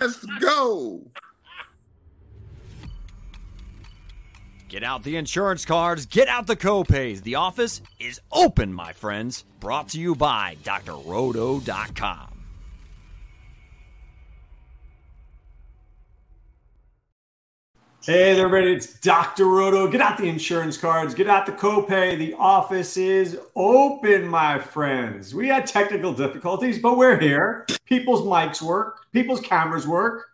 Let's go. Get out the insurance cards, get out the copays. The office is open, my friends. Brought to you by drroto.com. Hey there, everybody. It's Dr. Roto. Get out the insurance cards, get out the copay. The office is open, my friends. We had technical difficulties, but we're here. People's mics work, people's cameras work.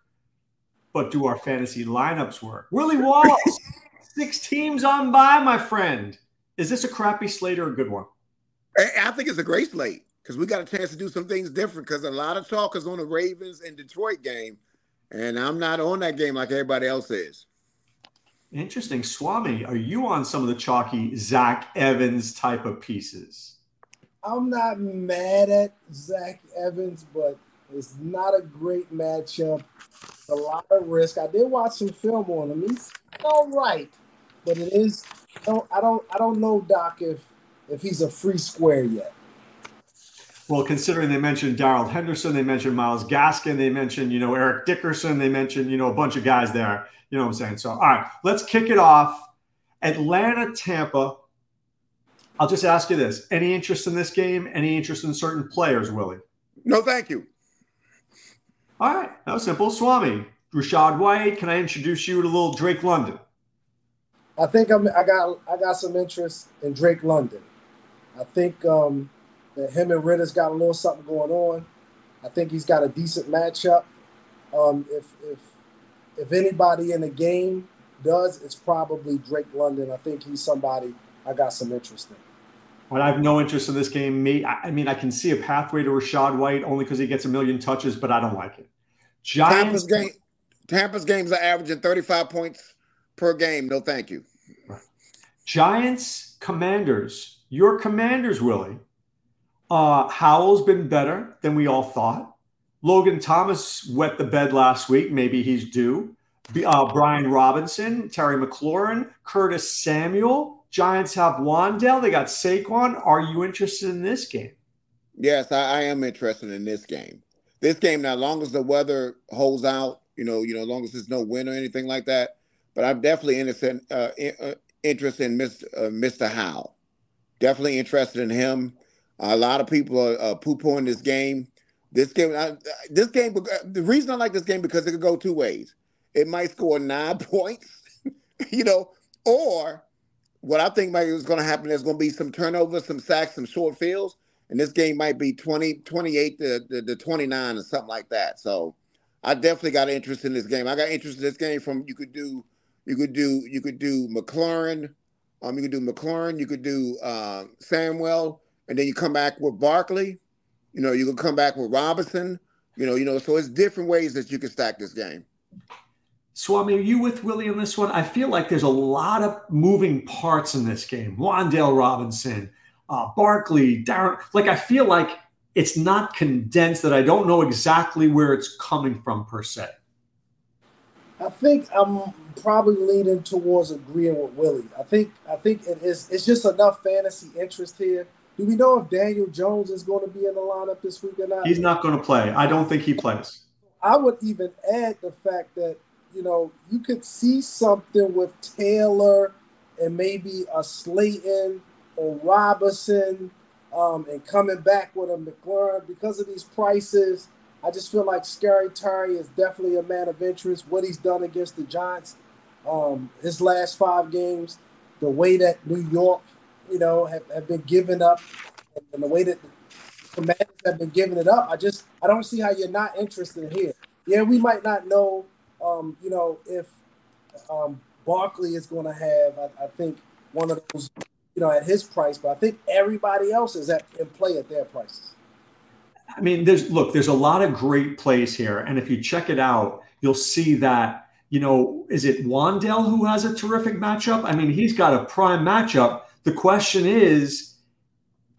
But do our fantasy lineups work? Willie Walls, six teams on by, my friend. Is this a crappy slate or a good one? I think it's a great slate because we got a chance to do some things different because a lot of talk is on the Ravens and Detroit game. And I'm not on that game like everybody else is. Interesting. Swami, are you on some of the chalky Zach Evans type of pieces? I'm not mad at Zach Evans, but it's not a great matchup. a lot of risk. I did watch some film on him. He's all right, but it is. I don't. I don't. I don't know, Doc, if if he's a free square yet. Well, considering they mentioned Darrell Henderson, they mentioned Myles Gaskin, they mentioned you know Eric Dickerson, they mentioned you know a bunch of guys there. You know what I'm saying? So, all right, let's kick it off. Atlanta, Tampa. I'll just ask you this: Any interest in this game? Any interest in certain players, Willie? No, thank you. All right, that was simple. Swami, Rachaad White. Can I introduce you to little Drake London? I think I'm, I got I got some interest in Drake London. I think um, that him and Ridder's got a little something going on. I think he's got a decent matchup. Um, if if if anybody in the game does, it's probably Drake London. I think he's somebody I got some interest in. Well, I have no interest in this game. Me, I mean, I can see a pathway to Rachaad White only because he gets a million touches, but I don't like it. Giants Tampa's game. Tampa's games are averaging 35 points per game. No, thank you. Giants, Commanders. Your Commanders, Willie. Uh, Howell's been better than we all thought. Logan Thomas wet the bed last week. Maybe he's due. Uh, Brian Robinson, Terry McLaurin, Curtis Samuel. Giants have Wan'Dale. They got Saquon. Are you interested in this game? Yes, I, I am interested in this game. This game, now, as long as the weather holds out, you know, you know, as long as there's no wind or anything like that. But I'm definitely interested, uh, in, uh, interested in Mr. Uh, Mr. Definitely interested in him. A lot of people are uh, poo-pooing this game. This game, I, this game, the reason I like this game because it could go two ways. It might score nine points, you know, or what I think might is going to happen There's going to be some turnovers, some sacks, some short fields, and this game might be 20, 28 to, to, to 29 or something like that. So I definitely got interest in this game. I got interest in this game from you could do, you could do, you could do McLaurin, um, you could do McLaurin, you could do uh, Samuel, and then you come back with Barkley you know, you can come back with Robinson. You know, you know, so it's different ways that you can stack this game. Swami, are you with Willie on this one? I feel like there's a lot of moving parts in this game. Wan'Dale Robinson, uh, Barkley, Darren. Like, I feel like it's not condensed that I don't know exactly where it's coming from per se. I think I'm probably leaning towards agreeing with Willie. I think I think it is it's just enough fantasy interest here do we know if Daniel Jones is going to be in the lineup this week or not? He's not going to play. I don't think he plays. I would even add the fact that, you know, you could see something with Taylor and maybe a Slayton or Robinson um, and coming back with a McLaurin because of these prices. I just feel like Scary Terry is definitely a man of interest. What he's done against the Giants, um, his last five games, the way that New York you know, have, have been given up, and the way that the commanders have been giving it up, I just I don't see how you're not interested here. Yeah, we might not know, um, you know, if um, Barkley is going to have, I, I, think, one of those, you know, at his price, but I think everybody else is at in play at their prices. I mean, there's look, there's a lot of great plays here, and if you check it out, you'll see that. You know, is it Wan'Dale who has a terrific matchup? I mean, he's got a prime matchup the question is,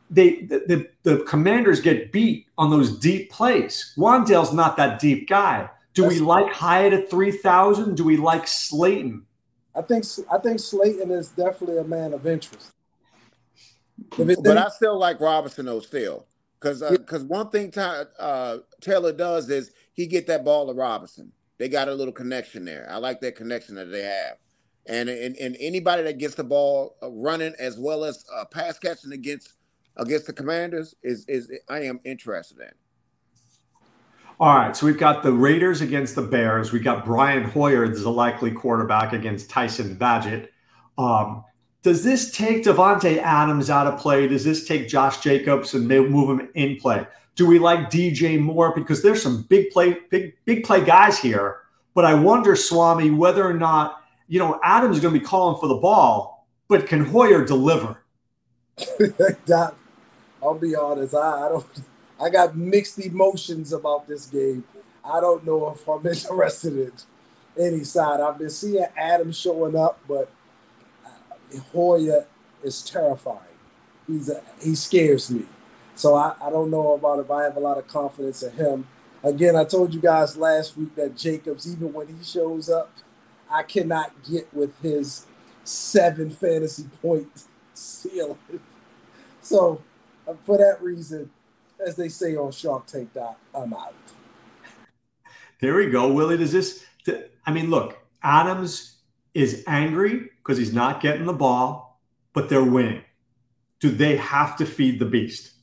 they the, the, the commanders get beat on those deep plays. Wan'Dale's not that deep guy. Do That's we like Hyatt at three thousand? Do we like Slayton? I think I think Slayton is definitely a man of interest. but I still like Robinson though, still, because because uh, one thing uh, Taylor does is he get that ball to Robinson. They got a little connection there. I like that connection that they have. And and, and anybody that gets the ball uh, running as well as uh, pass catching against against the Commanders is is I am interested in. All right, so we've got the Raiders against the Bears. We got Brian Hoyer as a likely quarterback against Tyson Bagent. Um, does this take Davante Adams out of play? Does this take Josh Jacobs and they move him in play? Do we like DJ Moore because there's some big play, big big play guys here? But I wonder, Swami, whether or not you know Adams is going to be calling for the ball, but can Hoyer deliver? I'll be honest. I, I don't. I got mixed emotions about this game. I don't know if I'm interested in any side. I've been seeing Adams showing up, but uh, Hoyer is terrifying. He's a, he scares me. So I, I don't know about if I have a lot of confidence in him. Again, I told you guys last week that Jacobs, even when he shows up, I cannot get with his seven fantasy point ceiling. So uh, for that reason, as they say on Shark Tank, Doc, I'm out. There we go, Willie. Does this? I mean, look, Adams is angry because he's not getting the ball, but they're winning. Do they have to feed the beast?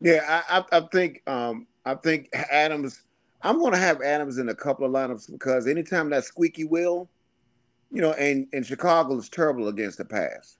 Yeah, I, I, I think um, I think Adams. I'm going to have Adams in a couple of lineups because anytime that squeaky wheel, you know, and and Chicago is terrible against the pass,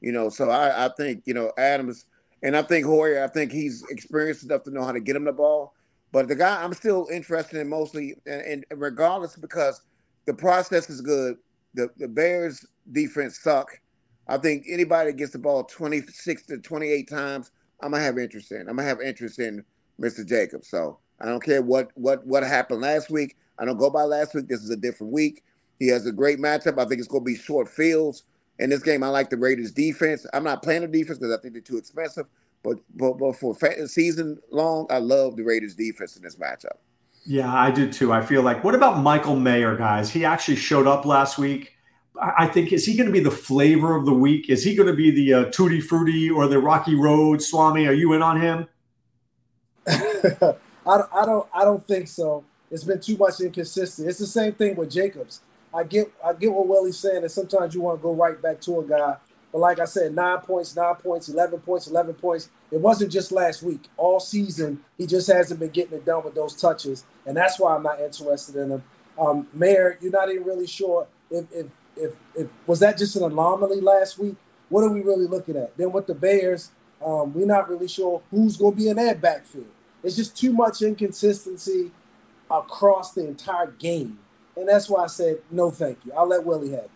you know. So I, I think you know Adams and I think Hoyer, I think he's experienced enough to know how to get him the ball. But the guy I'm still interested in mostly, and, and regardless, because the process is good. The the Bears defense suck. I think anybody that gets the ball 26 to 28 times, I'm gonna have interest in. I'm gonna have interest in Mr. Jacobs. So I don't care what what what happened last week. I don't go by last week. This is a different week. He has a great matchup. I think it's gonna be short fields in this game. I like the Raiders defense. I'm not playing the defense because I think they're too expensive. But, but but for season long, I love the Raiders defense in this matchup. Yeah, I do too. I feel like what about Michael Mayer, guys? He actually showed up last week. I think is he going to be the flavor of the week? Is he going to be the uh, Tutti Frutti or the Rocky Road Swami? Are you in on him? I, I don't I don't think so. It's been too much inconsistent. It's the same thing with Jacobs. I get I get what Willie's saying, and sometimes you want to go right back to a guy. But like I said, nine points, nine points, eleven points, eleven points. It wasn't just last week. All season, he just hasn't been getting it done with those touches, and that's why I'm not interested in him. Um, Mayer, you're not even really sure if if if, if was that just an anomaly last week. What are we really looking at? Then with the Bears, um, we're not really sure who's going to be in that backfield. It's just too much inconsistency across the entire game and that's why I said no, thank you. I'll let Willie have it.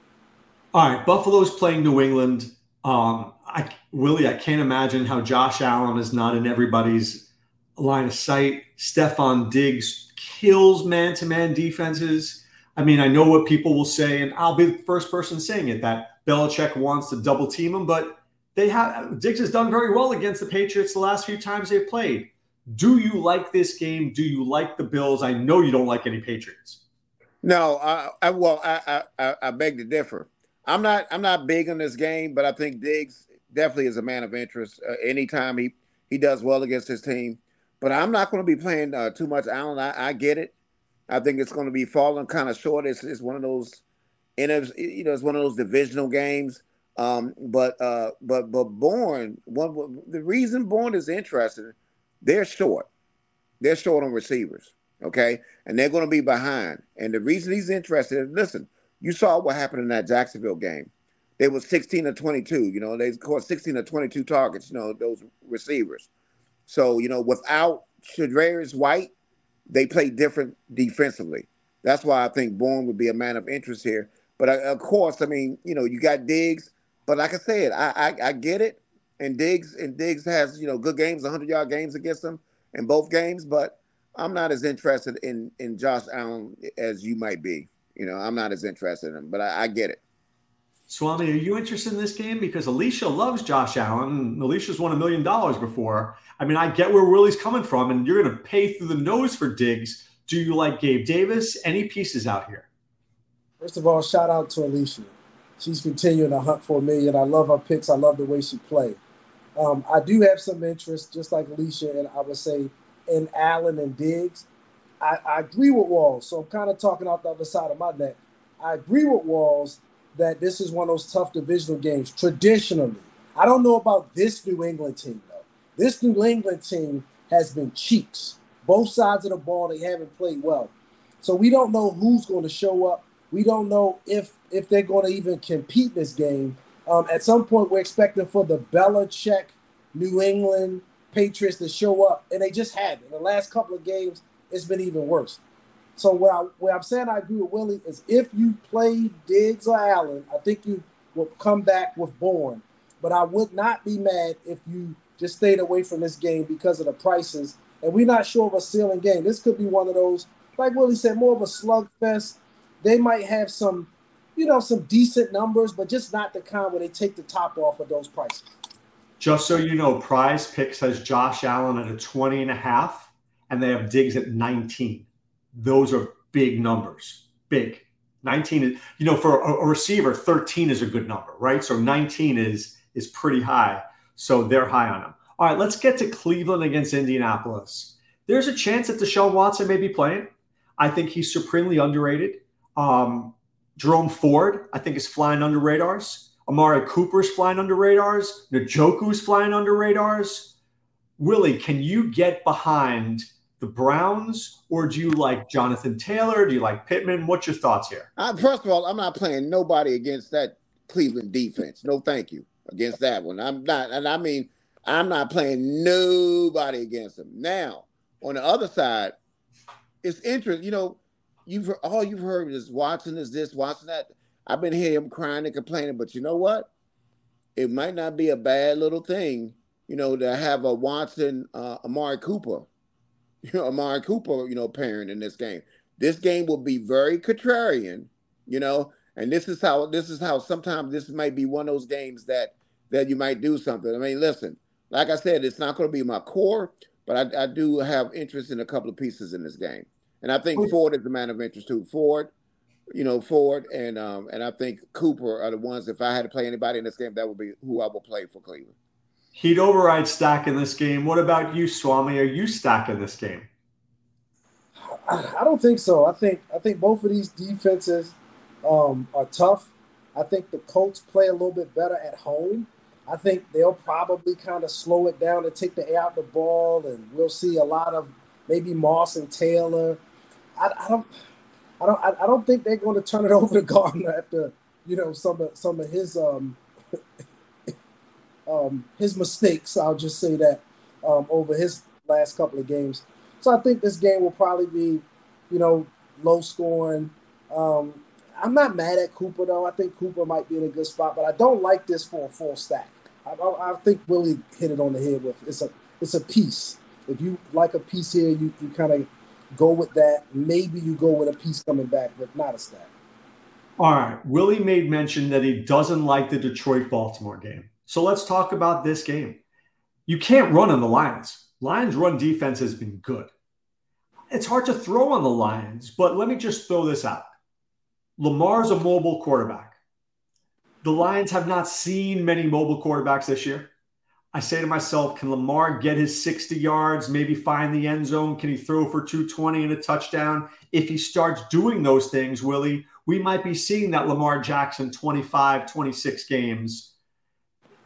All right, Buffalo's playing New England. Um, I Willie, I can't imagine how Josh Allen is not in everybody's line of sight. Stefon Diggs kills man-to-man defenses. I mean, I know what people will say, and I'll be the first person saying it that Belichick wants to double team him, but they have Diggs has done very well against the Patriots the last few times they've played. Do you like this game? Do you like the Bills? I know you don't like any Patriots. No, I, I well, I, I I beg to differ. I'm not I'm not big on this game, but I think Diggs definitely is a man of interest. Uh, anytime he he does well against his team, but I'm not going to be playing uh, too much Allen. I, I, get it. I think it's going to be falling kind of short. It's, it's one of those, you know, it's one of those divisional games. Um, but uh, but but Bourne, one the reason Bourne is interested, they're short. They're short on receivers okay? And they're going to be behind. And the reason he's interested, listen, you saw what happened in that Jacksonville game. They were 16 to 22. You know, they caught 16 to 22 targets. You know, those receivers. So you know, without Tre'Davious White, they play different defensively. That's why I think Bourne would be a man of interest here. But uh, of course, I mean, you know, you got Diggs. But like I said, I, I, I get it. And Diggs and Diggs has you know good games, 100 yard games against them in both games. But I'm not as interested in in Josh Allen as you might be. You know, I'm not as interested in him, but I, I get it. Swami, are you interested in this game? Because Alicia loves Josh Allen. Alicia's won a million dollars before. I mean, I get where Willie's coming from, and you're going to pay through the nose for Diggs. Do you like Gabe Davis? Any pieces out here? First of all, shout out to Alicia. She's continuing to hunt for a million. I love her picks. I love the way she played. Um, I do have some interest, just like Alicia, and I would say in Allen and Diggs. I, I agree with Walls. So I'm kind of talking out the other side of my neck. I agree with Walls that this is one of those tough divisional games traditionally. I don't know about this New England team though. This New England team has been cheeks. Both sides of the ball, they haven't played well. So we don't know who's going to show up. We don't know if if they're going to even compete this game. Um, at some point, we're expecting for the Belichick New England Patriots to show up, and they just haven't. In the last couple of games, it's been even worse. So what, I, what I'm saying I agree with Willie is if you play Diggs or Allen, I think you will come back with Bourne. But I would not be mad if you just stayed away from this game because of the prices. And we're not sure of a ceiling game. This could be one of those, like Willie said, more of a slugfest. They might have some, you know, some decent numbers, but just not the kind where they take the top off of those prices. Just so you know, Prize Picks has Josh Allen at a 20 and a half, and they have Diggs at 19. Those are big numbers. Big. 19 is, you know, for a, receiver, 13 is a good number, right? So 19 is is pretty high. So they're high on him. All right, let's get to Cleveland against Indianapolis. There's a chance that Deshaun Watson may be playing. I think he's supremely underrated. Um, Jerome Ford, I think, is flying under radars. Amari Cooper's flying under radars. Njoku's flying under radars. Willie, can you get behind the Browns, or do you like Jonathan Taylor? Do you like Pittman? What's your thoughts here? Uh, first of all, I'm not playing nobody against that Cleveland defense. No, thank you against that one. I'm not, and I mean, I'm not playing nobody against them. Now, on the other side, it's interesting. You know, you've all you've heard is Watson is this, Watson that. I've been hearing him crying and complaining, but you know what? It might not be a bad little thing, you know, to have a Watson, uh, Amari Cooper, you know, Amari Cooper, you know, parent in this game. This game will be very contrarian, you know, and this is how this is how sometimes this might be one of those games that that you might do something. I mean, listen, like I said, it's not going to be my core, but I, I, do have interest in a couple of pieces in this game, and I think Ford is the man of interest too. Ford, you know, Ford and um, and I think Cooper are the ones. If I had to play anybody in this game, that would be who I would play for Cleveland. He'd override stack in this game. What about you, Swami? Are you stacking this game? I don't think so. I think I think both of these defenses um, are tough. I think the Colts play a little bit better at home. I think they'll probably kind of slow it down and take the air out the ball, and we'll see a lot of maybe Moss and Taylor. I, I don't, I don't, I don't think they're going to turn it over to Gardner after you know some of some of his um, um his mistakes. I'll just say that um, over his last couple of games. So I think this game will probably be, you know, low scoring. Um, I'm not mad at Cooper though. I think Cooper might be in a good spot, but I don't like this for a full stack. I, I, I think Willie hit it on the head with it's a it's a piece. If you like a piece here, you, you kind of go with that. Maybe you go with a piece coming back, but not a stack. All right. Willie made mention that he doesn't like the Detroit Baltimore game. So let's talk about this game. You can't run on the Lions. Lions run defense has been good. It's hard to throw on the Lions, but let me just throw this out. Lamar's a mobile quarterback. The Lions have not seen many mobile quarterbacks this year. I say to myself, can Lamar get his 60 yards, maybe find the end zone? Can he throw for 220 and a touchdown? If he starts doing those things, Willie, we might be seeing that Lamar Jackson 25, 26 games.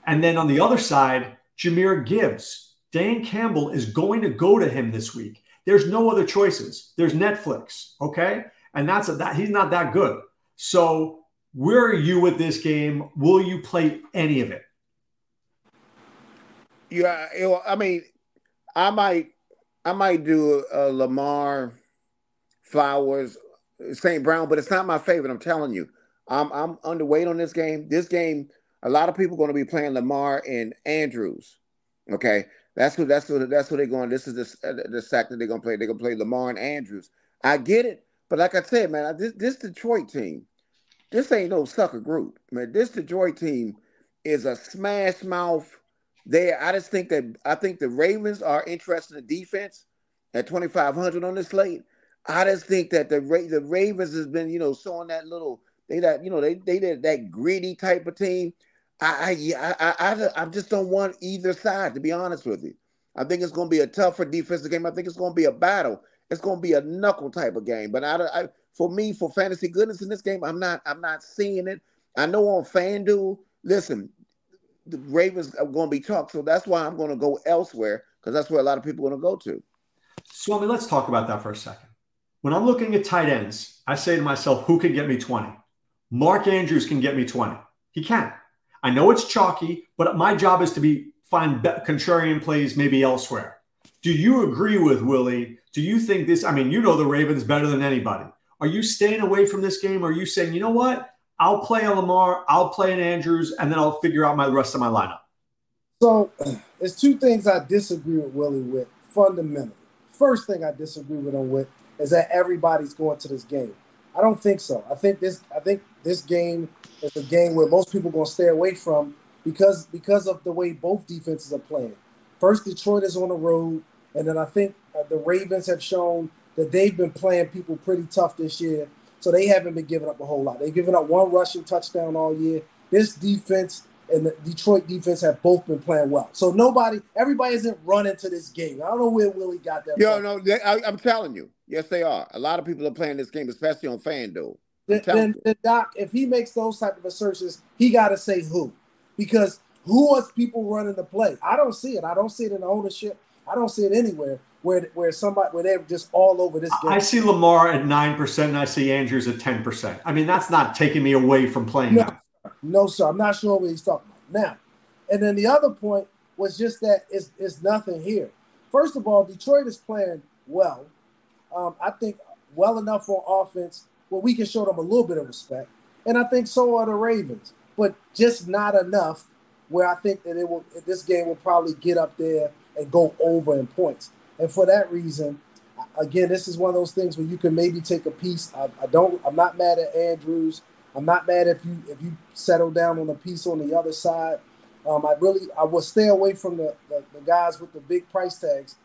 And then on the other side, Jahmyr Gibbs, Dan Campbell is going to go to him this week. There's no other choices. There's Netflix, okay? and that's a, that he's not that good. So where are you with this game? Will you play any of it? Yeah, I mean, I might, I might do a, Lamar, Flowers, St. Brown, but it's not my favorite. I'm telling you, I'm I'm underweight on this game. This game, a lot of people going to be playing Lamar and Andrews. Okay, that's who that's who that's who they're going. This is the uh, the sack that they're going to play. They're going to play Lamar and Andrews. I get it. But like I said, man, this, this Detroit team, this ain't no sucker group, man. This Detroit team is a smash mouth. There, I just think that I think the Ravens are interested in defense at twenty five hundred on this slate. I just think that the the Ravens has been, you know, showing that little they that you know they they that, that greedy type of team. I I, I I I just don't want either side to be honest with you. I think it's going to be a tougher defensive game. I think it's going to be a battle it's going to be a knuckle type of game. But I, I, for me, for fantasy goodness in this game, I'm not, I'm not seeing it. I know on FanDuel, listen, the Ravens are going to be talked, so that's why I'm going to go elsewhere because that's where a lot of people are going to go to. Swami, let's talk about that for a second. When I'm looking at tight ends, I say to myself, who can get me 20? Mark Andrews can get me 20. He can. I know it's chalky, but my job is to be find contrarian plays maybe elsewhere. Do you agree with Willie? Do you think this? I mean, you know the Ravens better than anybody. Are you staying away from this game? Or are you saying, you know what? I'll play a Lamar, I'll play an Andrews, and then I'll figure out my rest of my lineup. So there's two things I disagree with Willie with fundamentally. First thing I disagree with him with is that everybody's going to this game. I don't think so. I think this I think this game is a game where most people are going to stay away from because because of the way both defenses are playing. First, Detroit is on the road, and then I think uh, the Ravens have shown that they've been playing people pretty tough this year. So they haven't been giving up a whole lot. They've given up one rushing touchdown all year. This defense and the Detroit defense have both been playing well. So nobody, everybody isn't running to this game. I don't know where Willie got that. Yo, from. no, they, I, am telling you, yes, they are. A lot of people are playing this game, especially on FanDuel. Then, then, then Doc, if he makes those type of assertions, he got to say who, because who wants people running the play? I don't see it. I don't see it in the ownership. I don't see it anywhere where where somebody where they're just all over this game. I see Lamar at nine percent and I see Andrews at ten percent. I mean, that's not taking me away from playing. No, no, sir. I'm not sure what he's talking about now. And then the other point was just that it's, it's nothing here. First of all, Detroit is playing well. Um, I think well enough on offense where we can show them a little bit of respect. And I think so are the Ravens, but just not enough where I think that it will this game will probably get up there and go over in points. And for that reason, again, this is one of those things where you can maybe take a piece. I, I don't. I'm not mad at Andrews. I'm not mad if you if you settle down on a piece on the other side. Um, I really I will stay away from the, the, the guys with the big price tags,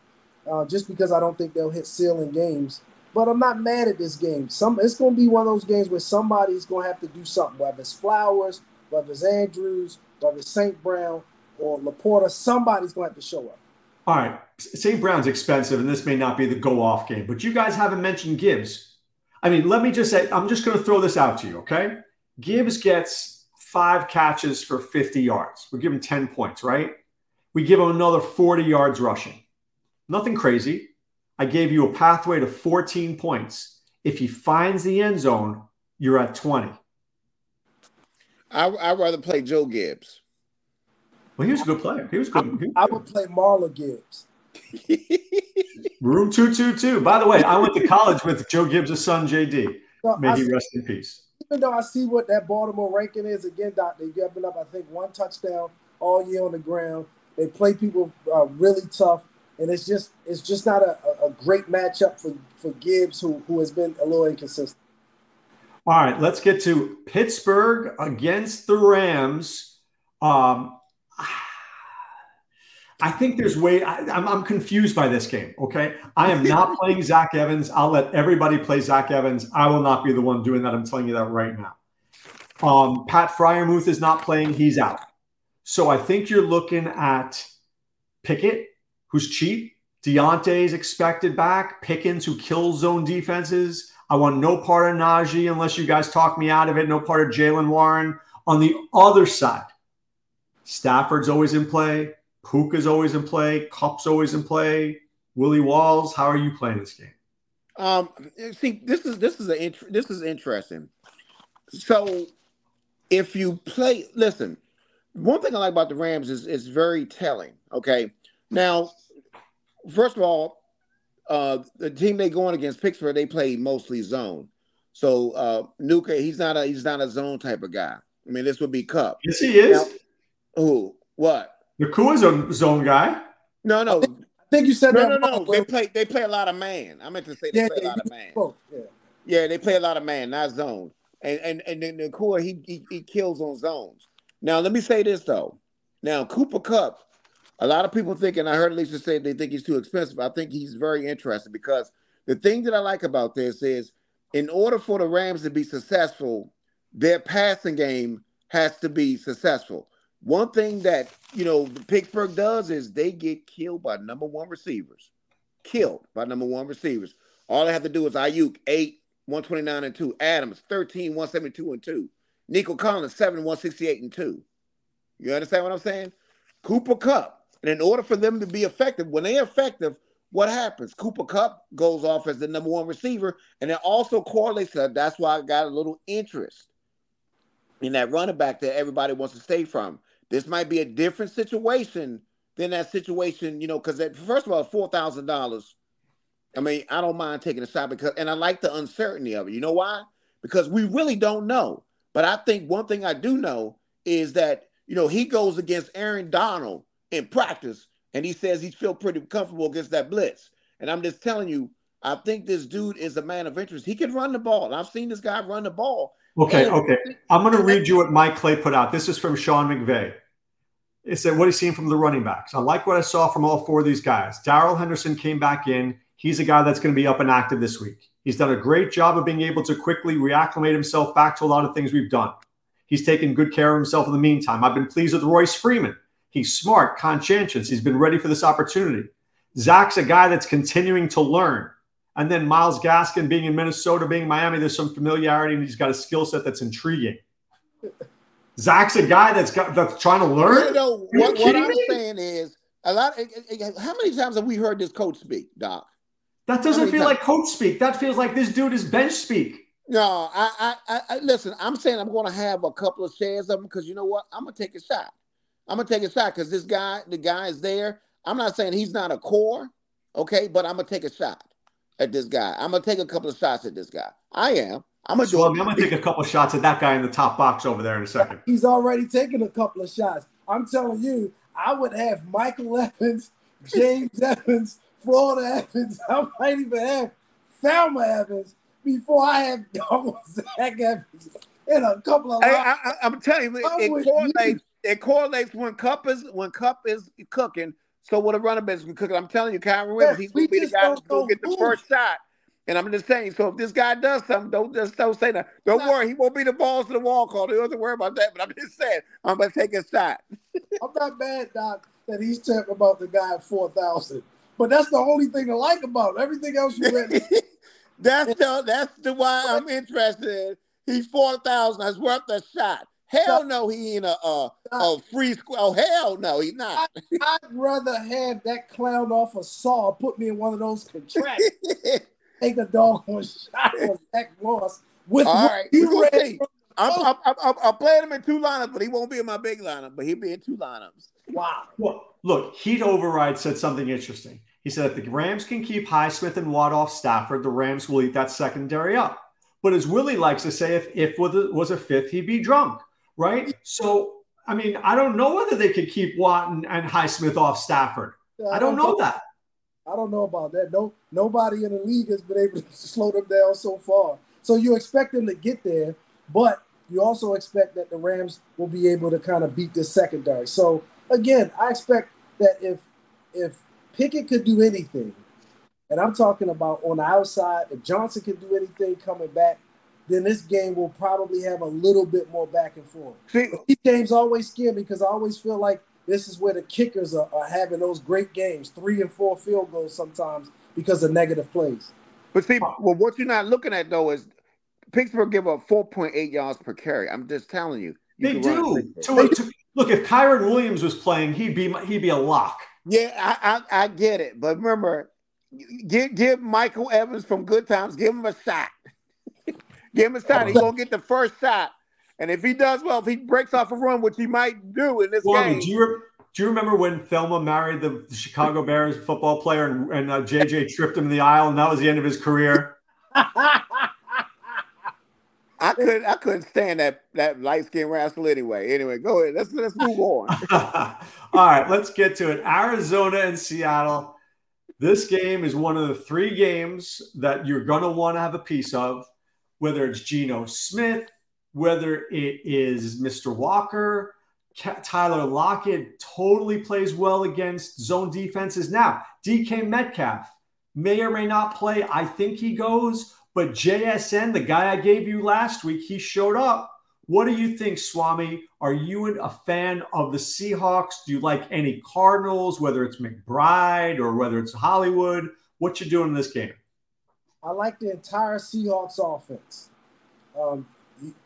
uh, just because I don't think they'll hit ceiling games. But I'm not mad at this game. Some it's going to be one of those games where somebody's going to have to do something. Whether it's Flowers, whether it's Andrews, whether it's St. Brown or Laporta, somebody's going to have to show up. All right. St. Brown's expensive, and this may not be the go off game, but you guys haven't mentioned Gibbs. I mean, let me just say, I'm just going to throw this out to you, okay? Gibbs gets five catches for 50 yards. We give him 10 points, right? We give him another 40 yards rushing. Nothing crazy. I gave you a pathway to 14 points. If he finds the end zone, you're at 20. I, I'd rather play Joe Gibbs. Well, he was a good player. He was good. He was I would play Marla Gibbs. Room 222. By the way, I went to college with Joe Gibbs' son, JD. May I he see, rest in peace. Even though I see what that Baltimore ranking is, again, Doc, they've given up, I think, one touchdown all year on the ground. They play people uh, really tough, and it's just it's just not a, a great matchup for, for Gibbs, who, who has been a little inconsistent. All right, let's get to Pittsburgh against the Rams. Um, I think there's way. I, am I'm, I'm confused by this game. Okay, I am not playing Zach Evans. I'll let everybody play Zach Evans. I will not be the one doing that. I'm telling you that right now. Um, Pat Freiermuth is not playing. He's out. So I think you're looking at Pickett, who's cheap. Diontae's expected back. Pickens, who kills zone defenses. I want no part of Najee unless you guys talk me out of it. No part of Jaylen Warren. On the other side, Stafford's always in play. Puka's always in play. Kupp's always in play. Willie Walls, how are you playing this game? Um, see, this is this is a this is interesting. So, if you play, listen, one thing I like about the Rams is is very telling. Okay, now, first of all, uh, the team they going against Pittsburgh, they play mostly zone. So uh Nacua, he's not a he's not a zone type of guy. I mean, this would be Kupp. Yes, he is. Now, who? What? Nacua's a zone guy. No, no. I think, I think you said no, no, no. They play. They play a lot of man. I meant to say they yeah, play a lot of man. Yeah. yeah, they play a lot of man, not zone. And and and then Nacua, he, he he kills on zones. Now let me say this though. Now Cooper Kupp, a lot of people think, and I heard Lisa say they think he's too expensive. I think he's very interesting because the thing that I like about this is, in order for the Rams to be successful, their passing game has to be successful. One thing that you know Pittsburgh does is they get killed by number one receivers, killed by number one receivers. All I have to do is Aiyuk, 8, 129 and 2. Adams, 13, 172 and 2. Nico Collins, 7, 168 and 2. You understand what I'm saying? Cooper Kupp, And in order for them to be effective, when they're effective, what happens? Cooper Kupp goes off as the number one receiver, and it also correlates to that's why I got a little interest in that running back that everybody wants to stay from. This might be a different situation than that situation, you know, because first of all, four thousand dollars. I mean, I don't mind taking a shot because, and I like the uncertainty of it. You know why? Because we really don't know. But I think one thing I do know is that you know he goes against Aaron Donald in practice, and he says he feel pretty comfortable against that blitz. And I'm just telling you, I think this dude is a man of interest. He can run the ball. I've seen this guy run the ball. Okay, and, okay. I'm going to read you what Mike Clay put out. This is from Sean McVay. It said, What he's seen from the running backs. I like what I saw from all four of these guys. Darrell Henderson came back in. He's a guy that's going to be up and active this week. He's done a great job of being able to quickly reacclimate himself back to a lot of things we've done. He's taken good care of himself in the meantime. I've been pleased with Royce Freeman. He's smart, conscientious. He's been ready for this opportunity. Zach's a guy that's continuing to learn. And then Myles Gaskin being in Minnesota, being in Miami, there's some familiarity and he's got a skill set that's intriguing. Zach's a guy that's got that's trying to learn. You know, what, what I'm me? saying is a lot. Eh, eh, eh, how many times have we heard this coach speak, Doc? That doesn't feel times? like coach speak. That feels like this dude is bench speak. No, I, I, I listen. I'm saying I'm going to have a couple of shares of them because you know what? I'm gonna take a shot. I'm gonna take a shot because this guy, the guy is there. I'm not saying he's not a core, okay, but I'm gonna take a shot at this guy. I'm gonna take a couple of shots at this guy. I am. I'm gonna so do. I'm gonna take a couple of shots at that guy in the top box over there in a second. He's already taken a couple of shots. I'm telling you, I would have Michael Evans, James Evans, Florida Evans. I might even have Thelma Evans before I have Zach Evans in a couple of. Hey, I, am telling you, it correlates it correlates when Kupp is when Kupp is cooking. So what a running back is cooking. I'm telling you, Kyren Williams, he's gonna be the guy to go get the first shot. And I'm just saying, so if this guy does something, don't just don't say that. Don't worry, he won't be the balls to the wall call. Don't have to worry about that. But I'm just saying, I'm gonna take a shot. I'm not mad, Doc, that he's talking about the guy at four thousand. But that's the only thing I like about him. Everything else you read. that's the that's the why I'm interested. He's four thousand. That's worth a shot. Oh, hell no, he ain't a a, a free square. Oh hell no, he's not. I, would rather have that clown off a saw put me in one of those contracts. Take a dog on shot on Zach Moss with All right, you ready. I'm, I'm, I'm, I'm, playing him in two lineups, but he won't be in my big lineup. But he'll be in two lineups. Wow. Well, look, Heat Override said something interesting. He said if the Rams can keep Highsmith and Watt off Stafford, the Rams will eat that secondary up. But as Willie likes to say, if if was a fifth, he'd be drunk right? So, I mean, I don't know whether they could keep Watt and, and Highsmith off Stafford. Yeah, I, don't, don't know that. I don't know about that. No, nobody in the league has been able to slow them down so far. So you expect them to get there, but you also expect that the Rams will be able to kind of beat the secondary. So again, I expect that if if Pickett could do anything, and I'm talking about on the outside, if Johnson can do anything coming back, then this game will probably have a little bit more back and forth. See, these games always scare me because I always feel like this is where the kickers are, are, having those great games, three and four field goals sometimes because of negative plays. But see, well, what you're not looking at though is Pittsburgh give up 4.8 yards per carry. I'm just telling you. you they do. To, to, look, if Kyren Williams was playing, he'd be he'd be a lock. Yeah, I, I, I get it, but remember, give give Michael Evans from Good Times, give him a shot. Give him a shot. He's gonna get the first shot. And if he does well, if he breaks off a run, which he might do in this game. Do you, re- do you remember when Thelma married the, the Chicago Bears football player and, and uh, JJ tripped him in the aisle and that was the end of his career? I couldn't I couldn't stand that that light skinned rascal anyway. Anyway, go ahead. Let's let's move on. All right, let's get to it. Arizona and Seattle. This game is one of the three games that you're gonna want to have a piece of whether it's Geno Smith, whether it is Mr. Walker, Tyler Lockett totally plays well against zone defenses. Now, DK Metcalf may or may not play. I think he goes, but JSN, the guy I gave you last week, he showed up. What do you think, Swami? Are you a fan of the Seahawks? Do you like any Cardinals, whether it's McBride or whether it's Hollywood? What you doing in this game? I like the entire Seahawks offense. Um,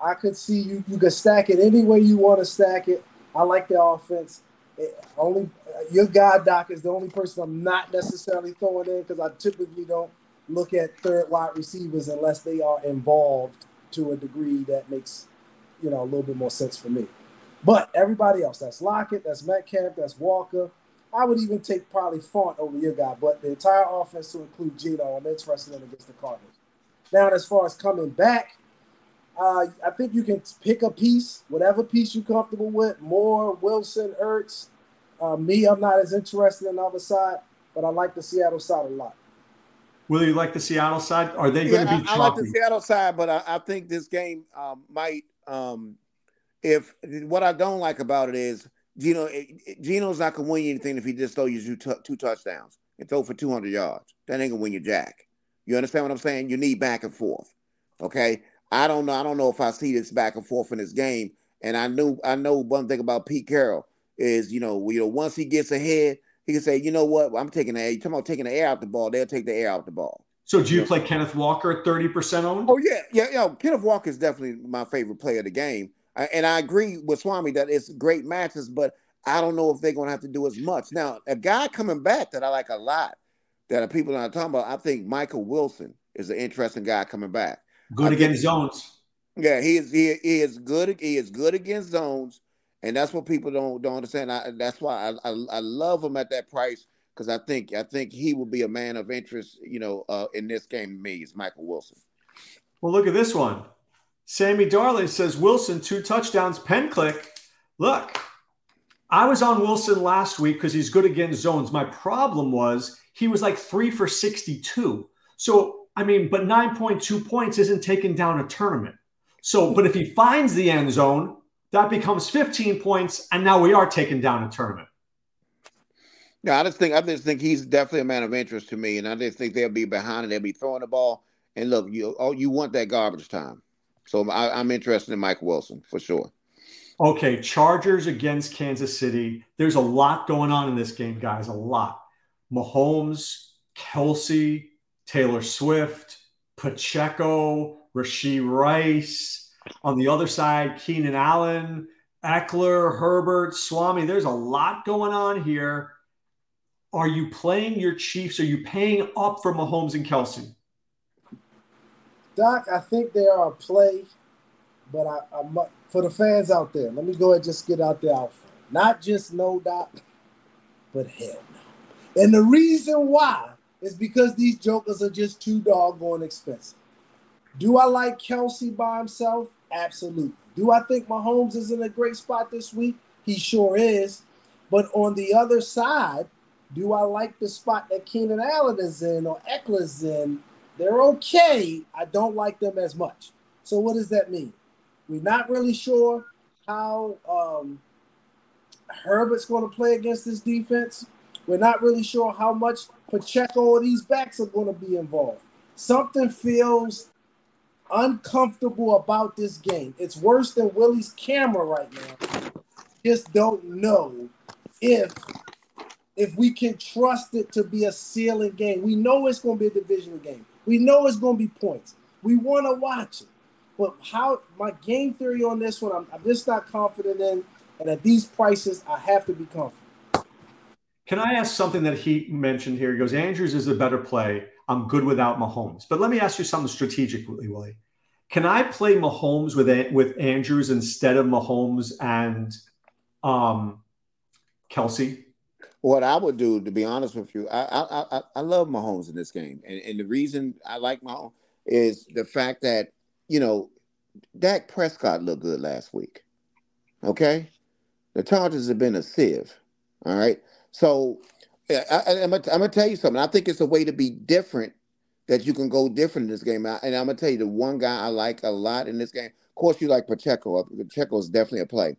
I could see you. You could stack it any way you want to stack it. I like the offense. It only your guy Doc is the only person I'm not necessarily throwing in because I typically don't look at third wide receivers unless they are involved to a degree that makes you know a little bit more sense for me. But everybody else, that's Lockett, that's Metcalf, that's Walker. I would even take probably Fant over your guy, but the entire offense to include Geno, I'm interested in against the Cardinals. Now, as far as coming back, uh, I think you can pick a piece, whatever piece you're comfortable with. Moore, Wilson, Ertz. Uh, me, I'm not as interested in the other side, but I like the Seattle side a lot. Will you like the Seattle side? Are they yeah, going to be? I, I, like the Seattle side, but I, I think this game um, might. Um, if what I don't like about it is Geno, eh, eh, Geno's not gonna win you anything if he just throw you two, two touchdowns and throw for 200 yards. That ain't gonna win you jack. You understand what I'm saying? You need back and forth. Okay, I don't know. I don't know if I see this back and forth in this game. And I knew I know one thing about Pete Carroll is you know you know once he gets ahead, he can say, you know what, I'm taking the air. You talking about taking the air out the ball? They'll take the air out the ball. So do you play Kenneth Walker at 30% owned? Oh yeah, yeah, yeah. Kenneth Walker is definitely my favorite player of the game and I agree with Swami that it's great matches, but I don't know if they're going to have to do as much. Now, a guy coming back that I like a lot, that people are not talking about, I think Michael Wilson is an interesting guy coming back. Good I against think, zones. Yeah, he is. He, he, is good. He is good against zones, and that's what people don't don't understand. I, that's why I, I, I love him at that price because I think I think he will be a man of interest. You know, uh, in this game, to me, is Michael Wilson. Well, look at this one. Sammy Darling says Wilson, two touchdowns, pen click. Look, I was on Wilson last week because he's good against zones. My problem was he was like three for 62. So, I mean, but 9.2 points isn't taking down a tournament. So, but if he finds the end zone, that becomes 15 points, and now we are taking down a tournament. Yeah, I just think I just think he's definitely a man of interest to me, and I just think they'll be behind and they'll be throwing the ball. And look, you oh, you want that garbage time. So I, am interested in Mike Wilson for sure. Okay, Chargers against Kansas City. There's a lot going on in this game, guys. A lot. Mahomes, Kelce, Taylor Swift, Pacheco, Rashee Rice. On the other side, Keenan Allen, Ekeler, Herbert, Swami. There's a lot going on here. Are you playing your Chiefs? Are you paying up for Mahomes and Kelce? Doc, I think they are a play, but I, I for the fans out there, let me go ahead and just get out there Not just no Doc, but hell no. And the reason why is because these jokers are just too doggone expensive. Do I like Kelce by himself? Absolutely. Do I think Mahomes is in a great spot this week? He sure is. But on the other side, do I like the spot that Keenan Allen is in or Ekeler's in they're okay. I don't like them as much. So what does that mean? We're not really sure how um, Herbert's going to play against this defense. We're not really sure how much Pacheco or these backs are going to be involved. Something feels uncomfortable about this game. It's worse than Willie's camera right now. Just don't know if if we can trust it to be a ceiling game. We know it's going to be a divisional game. We know it's going to be points. We want to watch it. But how my game theory on this one, I'm, I'm just not confident in. And at these prices, I have to be confident. Can I ask something that he mentioned here? He goes, Andrews is a better play. I'm good without Mahomes. But let me ask you something strategically, Willie. Can I play Mahomes with with Andrews instead of Mahomes and um, Kelce? What I would do, to be honest with you, I I I, I love Mahomes in this game, and and the reason I like Mahomes is the fact that you know Dak Prescott looked good last week. Okay, the Chargers have been a sieve. All right, so I, am gonna, I'm gonna tell you something. I think it's a way to be different that you can go different in this game. And I'm gonna tell you the one guy I like a lot in this game. Of course, you like Pacheco. Pacheco is definitely a play,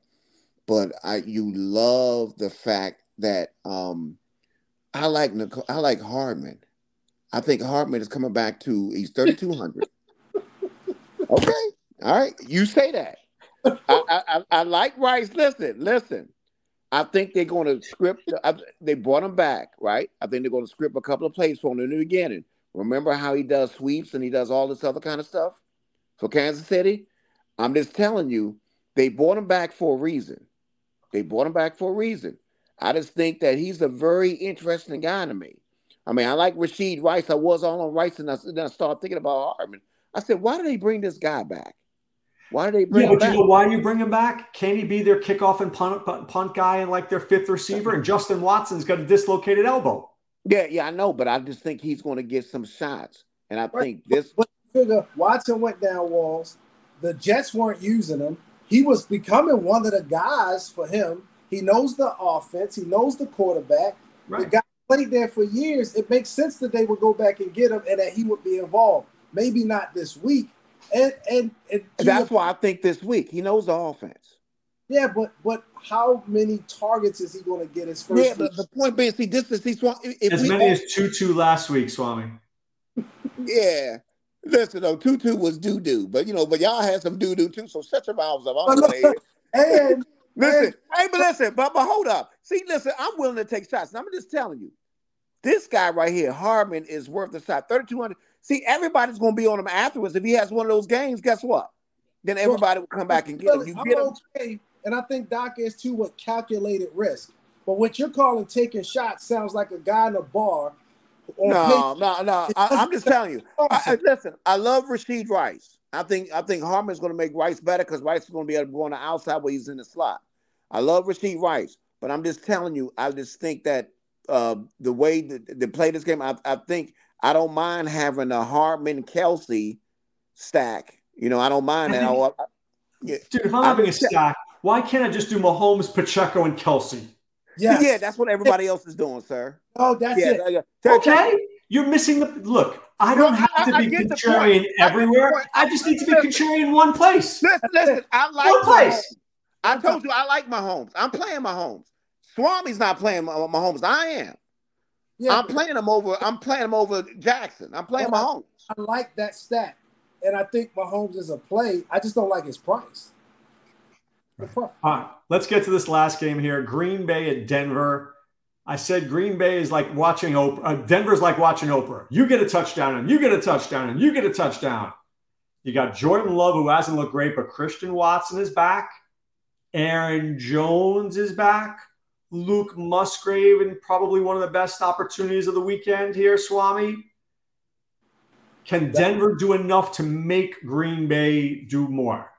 but I you love the fact that um, I like Nicole, I like Hardman. I think Hardman is coming back to he's 3200. okay. All right. You say that. I, I, I, like Rice. Listen, listen. I think they're going to script. I, they brought him back, right? I think they're going to script a couple of plays for him in the beginning. Remember how he does sweeps and he does all this other kind of stuff for Kansas City? I'm just telling you, they brought him back for a reason. They brought him back for a reason. I just think that he's a very interesting guy to me. I mean, I like Rashee Rice. I was all on Rice, and I, then I started thinking about Hardman. I said, why do they bring this guy back? Why do they bring yeah, him back? You know why you bring him back? Can he be their kickoff and punt, punt guy and like their fifth receiver? And Justin Watson's got a dislocated elbow. Yeah, yeah, I know, but I just think he's going to get some shots, and I Right. think this. But figure Watson went down walls. The Jets weren't using him. He was becoming one of the guys for him. He knows the offense. He knows the quarterback. Right. The guy played there for years. It makes sense that they would go back and get him and that he would be involved. Maybe not this week. And and, and That's why I think this week he knows the offense. yeah, but but how many targets is he going to get his first Yeah, but week? the point being, see, this is he's if As we many all- as two two last week, Swami. yeah. Listen, though, Tutu was doo doo, but you know, but y'all had some doo doo too. So shut your mouths up. I'm But gonna look, say it. and Listen, hey, but listen, but but hold up. See, listen, I'm willing to take shots. And I'm just telling you, this guy right here, Hardman, is worth the shot. 3,200. See, everybody's gonna be on him afterwards. If he has one of those games, guess what? Then everybody will come back and get him. You I'm get him. okay, and I think Doc is too with calculated risk. But what you're calling taking shots sounds like a guy in a bar. No, no, no. I, I'm just telling you. I, I, listen, I love Rasheed Rice. I think I think Hardman's going to make Rice better because Rice is going to be able to go on the outside where he's in the slot. I love Rasheed Rice, but I'm just telling you, I just think that uh, the way that they play this game, I, I think I don't mind having a Hardman Kelce stack. You know, I don't mind that. I I, yeah, Dude, if I'm I having a just- stack, why can't I just do Mahomes, Pacheco, and Kelce? yes. yeah, that's what everybody else is doing, sir. oh, that's Yeah, it. yeah, yeah. Okay, you're missing the look. I don't No, have to I be get contrarian point. I everywhere. I just need to be Listen. contrarian in one place. Listen, listen. I like One place. Mahomes. I told you I like Mahomes. I'm playing Mahomes. Swami's not playing Mah- Mahomes. I am. Yeah, I'm playing him over. I'm playing him over Jackson. I'm playing Yeah. Mahomes. I like that stat, and I think Mahomes is a play. I just don't like his price. The price. All right, let's get to this last game here. Green Bay at Denver. I said Green Bay is like watching Oprah. Uh, Denver's like watching Oprah. You get a touchdown and you get a touchdown and you get a touchdown. You got Jordan Love, who hasn't looked great, but Christian Watson is back. Aaron Jones is back. Luke Musgrave, and probably one of the best opportunities of the weekend here, Swami. Can Denver do enough to make Green Bay do more?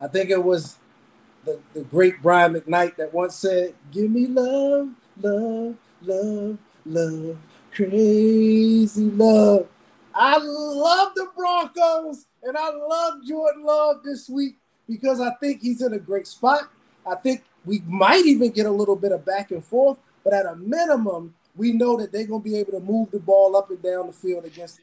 I think it was the, the great Brian McKnight that once said, Give me love, love, love, love, crazy love. I love the Broncos and I love Jordan Love this week because I think he's in a great spot. I think we might even get a little bit of back and forth, but at a minimum, we know that they're going to be able to move the ball up and down the field against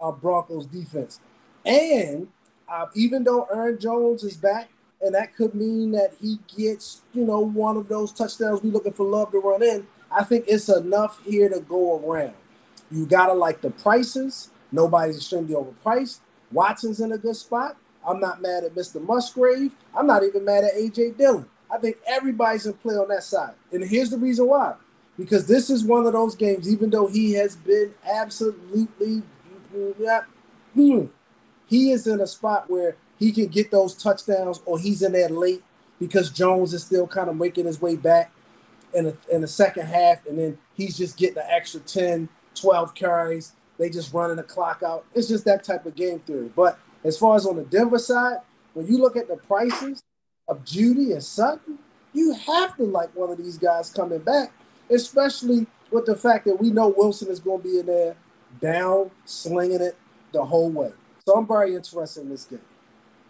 our Broncos defense. And uh, even though Aaron Jones is back, and that could mean that he gets, you know, one of those touchdowns we looking for Love to run in. I think it's enough here to go around. You gotta like the prices. Nobody's extremely overpriced. Watson's in a good spot. I'm not mad at Mr. Musgrave. I'm not even mad at AJ Dillon. I think everybody's in play on that side. And here's the reason why. Because this is one of those games, even though he has been absolutely he is in a spot where he can get those touchdowns or he's in there late because Jones is still kind of making his way back in the, in the second half and then he's just getting an extra 10, 12 carries. They just running the clock out. It's just that type of game theory. But as far as on the Denver side, when you look at the prices of Jeudy and Sutton, you have to like one of these guys coming back, especially with the fact that we know Wilson is going to be in there down, slinging it the whole way. So I'm very interested in this game.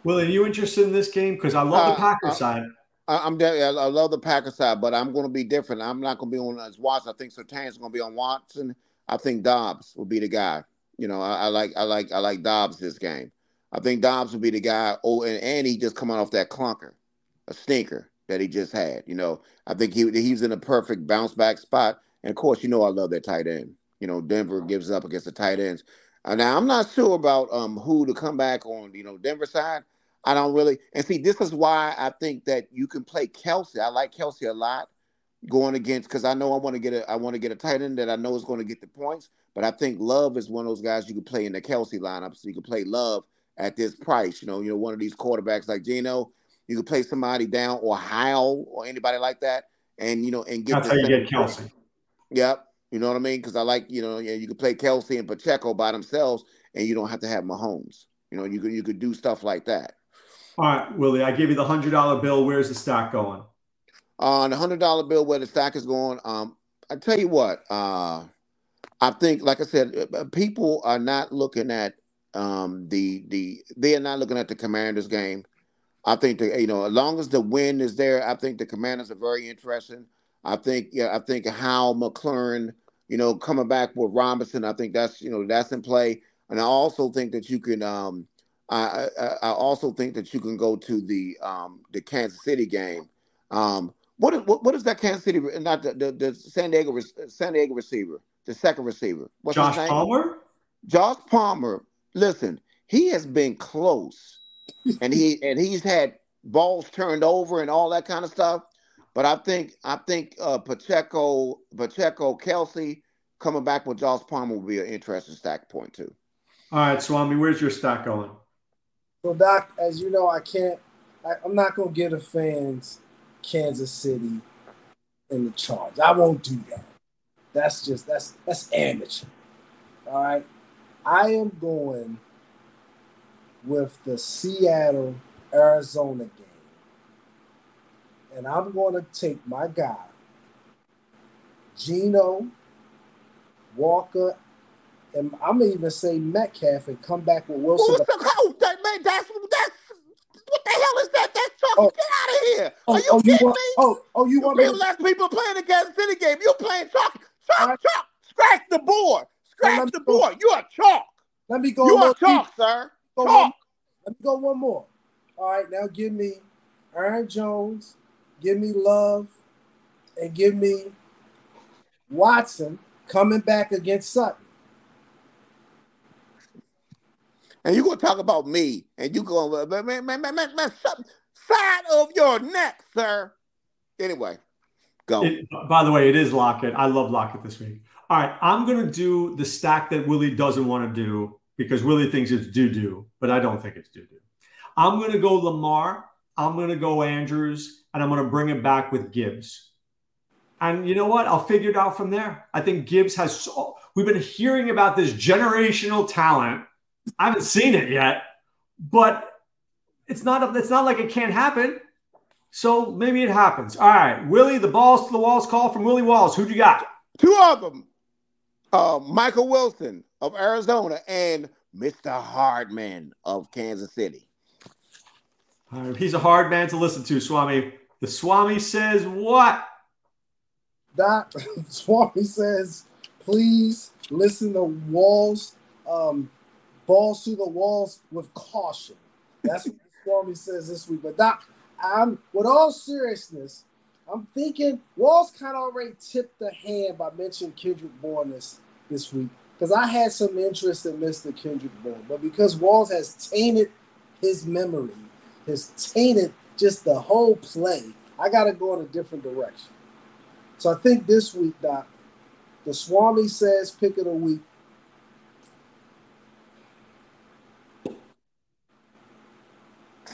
Will, are you interested in this game? Because I love the Uh, Packers uh, side. I, I'm de- I I love the Packers side, but I'm going to be different. I'm not going to be on as Watson. I think Surtain's going to be on Watson. I think Doubs will be the guy. You know, I, I like I like I like Doubs this game. I think Doubs will be the guy. Oh, and, and he just coming off that clunker, a stinker that he just had. You know, I think he he's in a perfect bounce back spot. And of course, you know I love that tight end. You know, Denver gives up against the tight ends. Uh, now I'm not sure about um who to come back on. You know, Denver side. I don't really. And see, this is why I think that you can play Kelce. I like Kelce a lot going against because I know I want to get a I want to get a tight end that I know is going to get the points. But I think Love is one of those guys you can play in the Kelce lineup. So you can play Love at this price. You know, you know, one of these quarterbacks like Geno, you could play somebody down or Howell or anybody like that, and you know, and get. That's how you get Kelce. Yep. You know what I mean? Because I like, you know, yeah, you could play Kelce and Pacheco by themselves, and you don't have to have Mahomes. You know, you could you could do stuff like that. All right, Willie, I give you the hundred dollar bill. Where's the stock going? On uh, the hundred dollar bill, where the stack is going, um, I tell you what, uh, I think, like I said, uh, uh, people are not looking at um, the the they are not looking at the Commanders game. I think that you know, as long as the win is there, I think the Commanders are very interesting. I think yeah, I think how McLaurin, you know, coming back with Robinson, I think that's you know that's in play, and I also think that you can. Um, I, I, I also think that you can go to the um, the Kansas City game. Um, what is what, what is that Kansas City? Not the, the, the San Diego San Diego receiver the second receiver. What's Josh Palmer? Josh Palmer. Listen, he has been close, and he and he's had balls turned over and all that kind of stuff. But I think I think uh, Pacheco, Pacheco, Kelce coming back with Josh Palmer will be an interesting stack point too. All right, Swami, where's your stack going? So, Doc, as you know, I can't. I, I'm not going to give the fans Kansas City in the charge. I won't do that. That's just that's that's amateur. All right. I am going with the Seattle Arizona game. And I'm going to take my guy, Geno, Walker, and I'm gonna even say Metcalf and come back with Wilson. Who's the coach? That man, that's that's what the hell is that? That's talking. Oh. Get out of here! Oh, Are you oh, kidding you want, me? Oh, oh, you want me? Less people playing the Kansas City game. You playing chalk? Chalk, chalk. Scratch the board. Scratch the board. Go. You are chalk. Let me go. You are chalk, deep. sir. Go chalk. One, let me go one more. All right, now give me Aaron Jones, give me Love, and give me Watson coming back against Sutton. And you're gonna talk about me, and you going, man, man, man, man, man, side of your neck, sir. Anyway. Go. It, by the way, it is Lockett. I love Lockett this week. All right, I'm going to do the stack that Willie doesn't want to do because Willie thinks it's doo doo, but I don't think it's doo doo. I'm going to go Lamar. I'm going to go Andrews, and I'm going to bring it back with Gibbs. And you know what? I'll figure it out from there. I think Gibbs has. So, we've been hearing about this generational talent. I haven't seen it yet, but it's not. It's not like it can't happen. So maybe it happens. All right, Willie, the balls to the walls call from Willie Walls. Who'd you got? Two of them. Uh, Michael Wilson of Arizona and Mr. Hardman of Kansas City. he's a hard man to listen to, Swami. The Swami says what? Doc, Swami says, please listen to walls, um, balls through the walls with caution. That's what Swami says this week. But Doc, I'm with all seriousness, I'm thinking Walls kind of already tipped the hand by mentioning Kendrick Bourne this, this week because I had some interest in Mr. Kendrick Bourne, but because Walls has tainted his memory, has tainted just the whole play, I got to go in a different direction. So I think this week, Doc, the Swami says pick of the week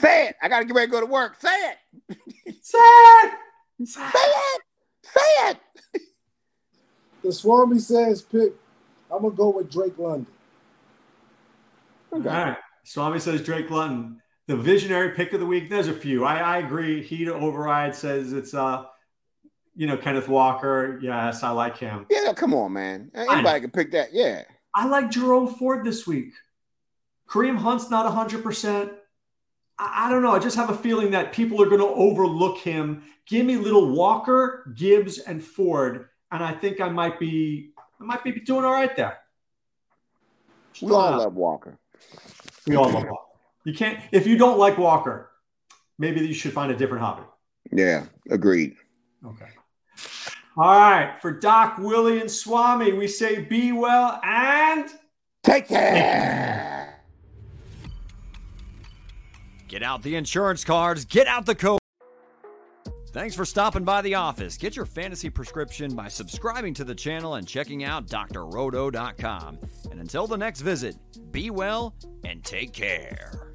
Say it. I got to get ready to go to work. Say it. Say it. Say it. Say it. The Swami says pick. I'm gonna go with Drake London. Okay. All right. Swami says Drake London. The visionary pick of the week. There's a few. I, I agree. He to override says it's uh you know, Kenneth Walker. Yes, I like him. Yeah, come on, man. Anybody can pick that. Yeah. I like Jerome Ford this week. Kareem Hunt's not 100%. I don't know. I just have a feeling that people are going to overlook him. Give me little Walker, Gibbs, and Ford, and I think I might be I might be doing all right there. We all uh, love Walker. We all love Walker. You can't if you don't like Walker, maybe you should find a different hobby. Yeah, agreed. Okay. All right, for Doc, Willie, and Swami, we say be well and take care. Get out the insurance cards, get out the code. Thanks for stopping by the office. Get your fantasy prescription by subscribing to the channel and checking out drroto.com. And until the next visit, be well and take care.